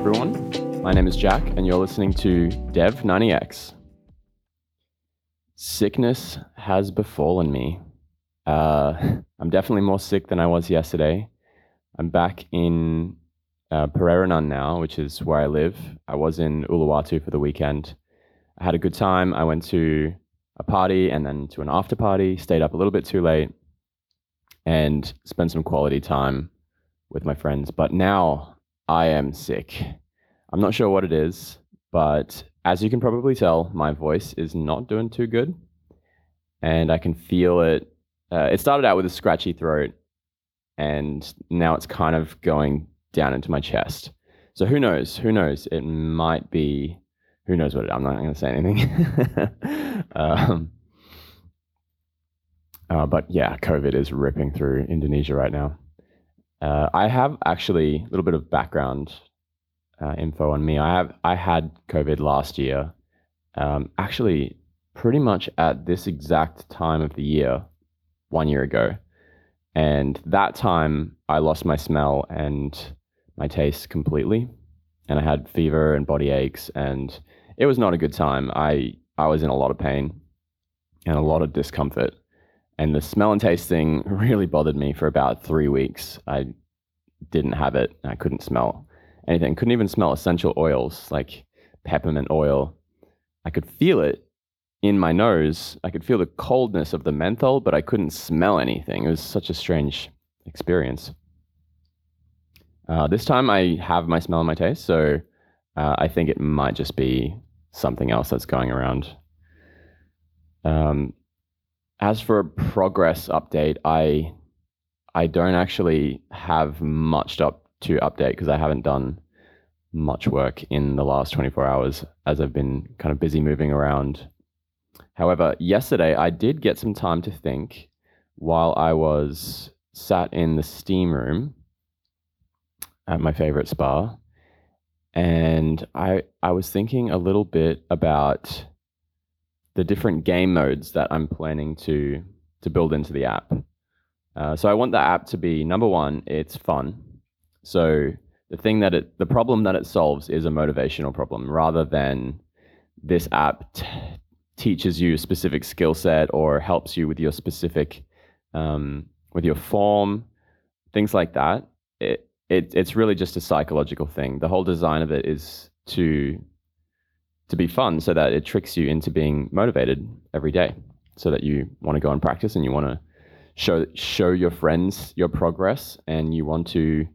everyone. My name is Jack, and you're listening to Dev90X. Sickness has befallen me. Uh, I'm definitely more sick than I was yesterday. I'm back in uh, now, which is where I live. I was in Uluwatu for the weekend. I had a good time. I went to a party and then to an after party, stayed up a little bit too late, and spent some quality time with my friends. But now I am sick. I'm not sure what it is, but as you can probably tell, my voice is not doing too good. And I can feel it. Uh, it started out with a scratchy throat, and now it's kind of going down into my chest. So who knows? Who knows? It might be. Who knows what it, I'm not going to say anything. um, uh, but yeah, COVID is ripping through Indonesia right now. Uh, I have actually a little bit of background uh, info on me. I have I had COVID last year, um, actually pretty much at this exact time of the year, one year ago, and that time I lost my smell and my taste completely, and I had fever and body aches, and it was not a good time. I I was in a lot of pain and a lot of discomfort and the smell and taste thing really bothered me for about three weeks. I didn't have it. I couldn't smell anything. Couldn't even smell essential oils like peppermint oil. I could feel it in my nose. I could feel the coldness of the menthol, but I couldn't smell anything. It was such a strange experience. Uh, this time I have my smell and my taste, so uh, I think it might just be something else that's going around. Um, as for a progress update, I I don't actually have much up to update because I haven't done much work in the last 24 hours as I've been kind of busy moving around. However, yesterday I did get some time to think while I was sat in the steam room at my favorite spa and I I was thinking a little bit about the different game modes that I'm planning to to build into the app. Uh, so I want the app to be number one, it's fun. So the thing that it, the problem that it solves is a motivational problem rather than this app t- teaches you a specific skill set or helps you with your specific, um, with your form, things like that. It, it, it's really just a psychological thing. The whole design of it is to to be fun so that it tricks you into being motivated every day so that you want to go and practice and you want to show show your friends your progress and you want to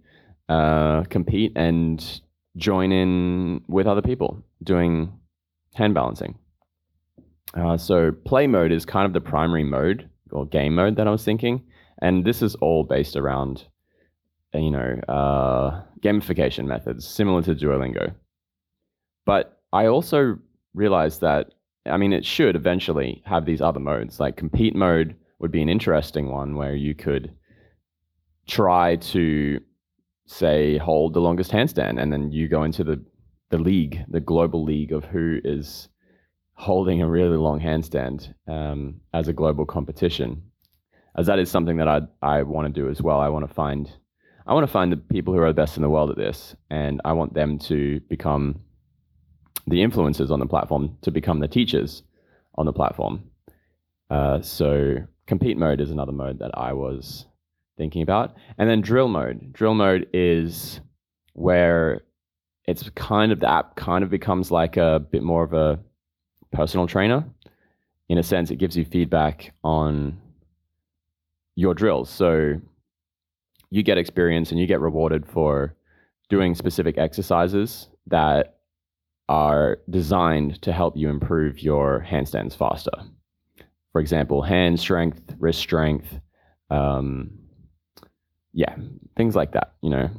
uh, compete and join in with other people doing hand balancing. Uh, so play mode is kind of the primary mode or game mode that I was thinking, and this is all based around you know uh, gamification methods similar to Duolingo. But I also realized that, I mean, it should eventually have these other modes. Like compete mode would be an interesting one where you could try to, say, hold the longest handstand, and then you go into the, the league, the global league of who is holding a really long handstand um, as a global competition. As that is something that I I want to do as well. I want to find I want to find the people who are the best in the world at this, and I want them to become the influencers on the platform to become the teachers on the platform. Uh, so compete mode is another mode that I was thinking about. And then drill mode. Drill mode is where it's kind of the app kind of becomes like a bit more of a personal trainer. In a sense, it gives you feedback on your drills. So you get experience and you get rewarded for doing specific exercises that are designed to help you improve your handstands faster. For example, hand strength, wrist strength, um, yeah, things like that, you know.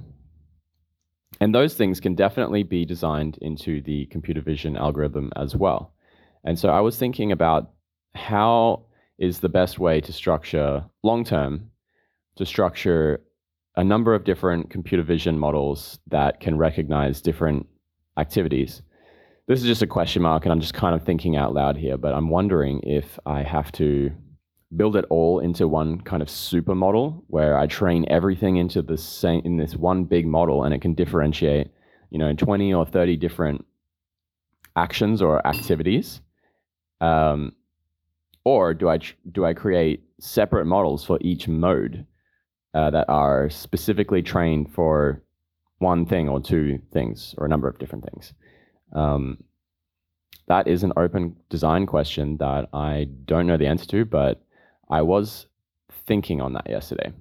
And those things can definitely be designed into the computer vision algorithm as well. And so I was thinking about how is the best way to structure long term to structure a number of different computer vision models that can recognize different activities this is just a question mark, and I'm just kind of thinking out loud here, but I'm wondering if I have to build it all into one kind of super model where I train everything into the same in this one big model and it can differentiate, you know, 20 or 30 different actions or activities? Um, or do I do I create separate models for each mode uh, that are specifically trained for one thing or two things or a number of different things? Um, that is an open design question that I don't know the answer to, but I was thinking on that yesterday.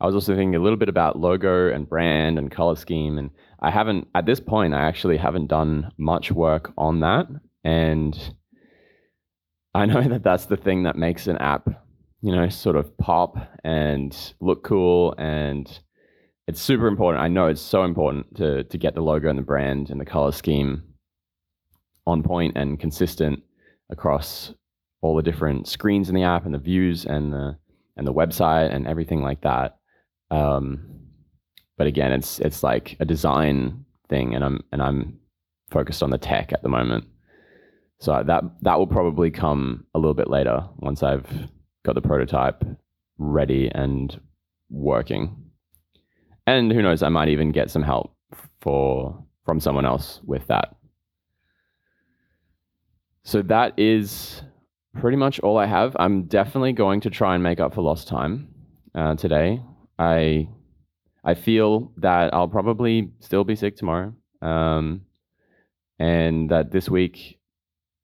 I was also thinking a little bit about logo and brand and color scheme. And I haven't, at this point, I actually haven't done much work on that. And I know that that's the thing that makes an app, you know, sort of pop and look cool. And it's super important. I know it's so important to, to get the logo and the brand and the color scheme on point and consistent across all the different screens in the app and the views and the and the website and everything like that. Um, but again, it's it's like a design thing, and I'm and I'm focused on the tech at the moment. So that that will probably come a little bit later once I've got the prototype ready and working. And who knows, I might even get some help for from someone else with that. So that is pretty much all I have. I'm definitely going to try and make up for lost time uh, today. I I feel that I'll probably still be sick tomorrow, um, and that this week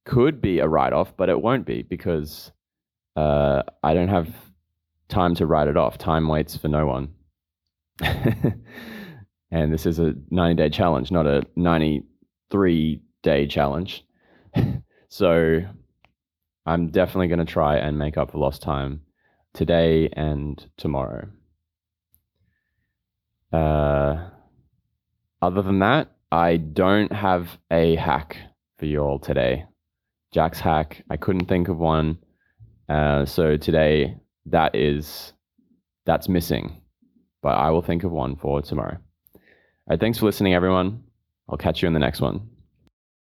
could be a write off, but it won't be because uh, I don't have time to write it off. Time waits for no one. and this is a 90 day challenge, not a 93 day challenge. so I'm definitely going to try and make up for lost time today and tomorrow. Uh, other than that, I don't have a hack for you all today. Jack's hack. I couldn't think of one. Uh, so today that is that's missing, but I will think of one for tomorrow. All right, thanks for listening, everyone. I'll catch you in the next one.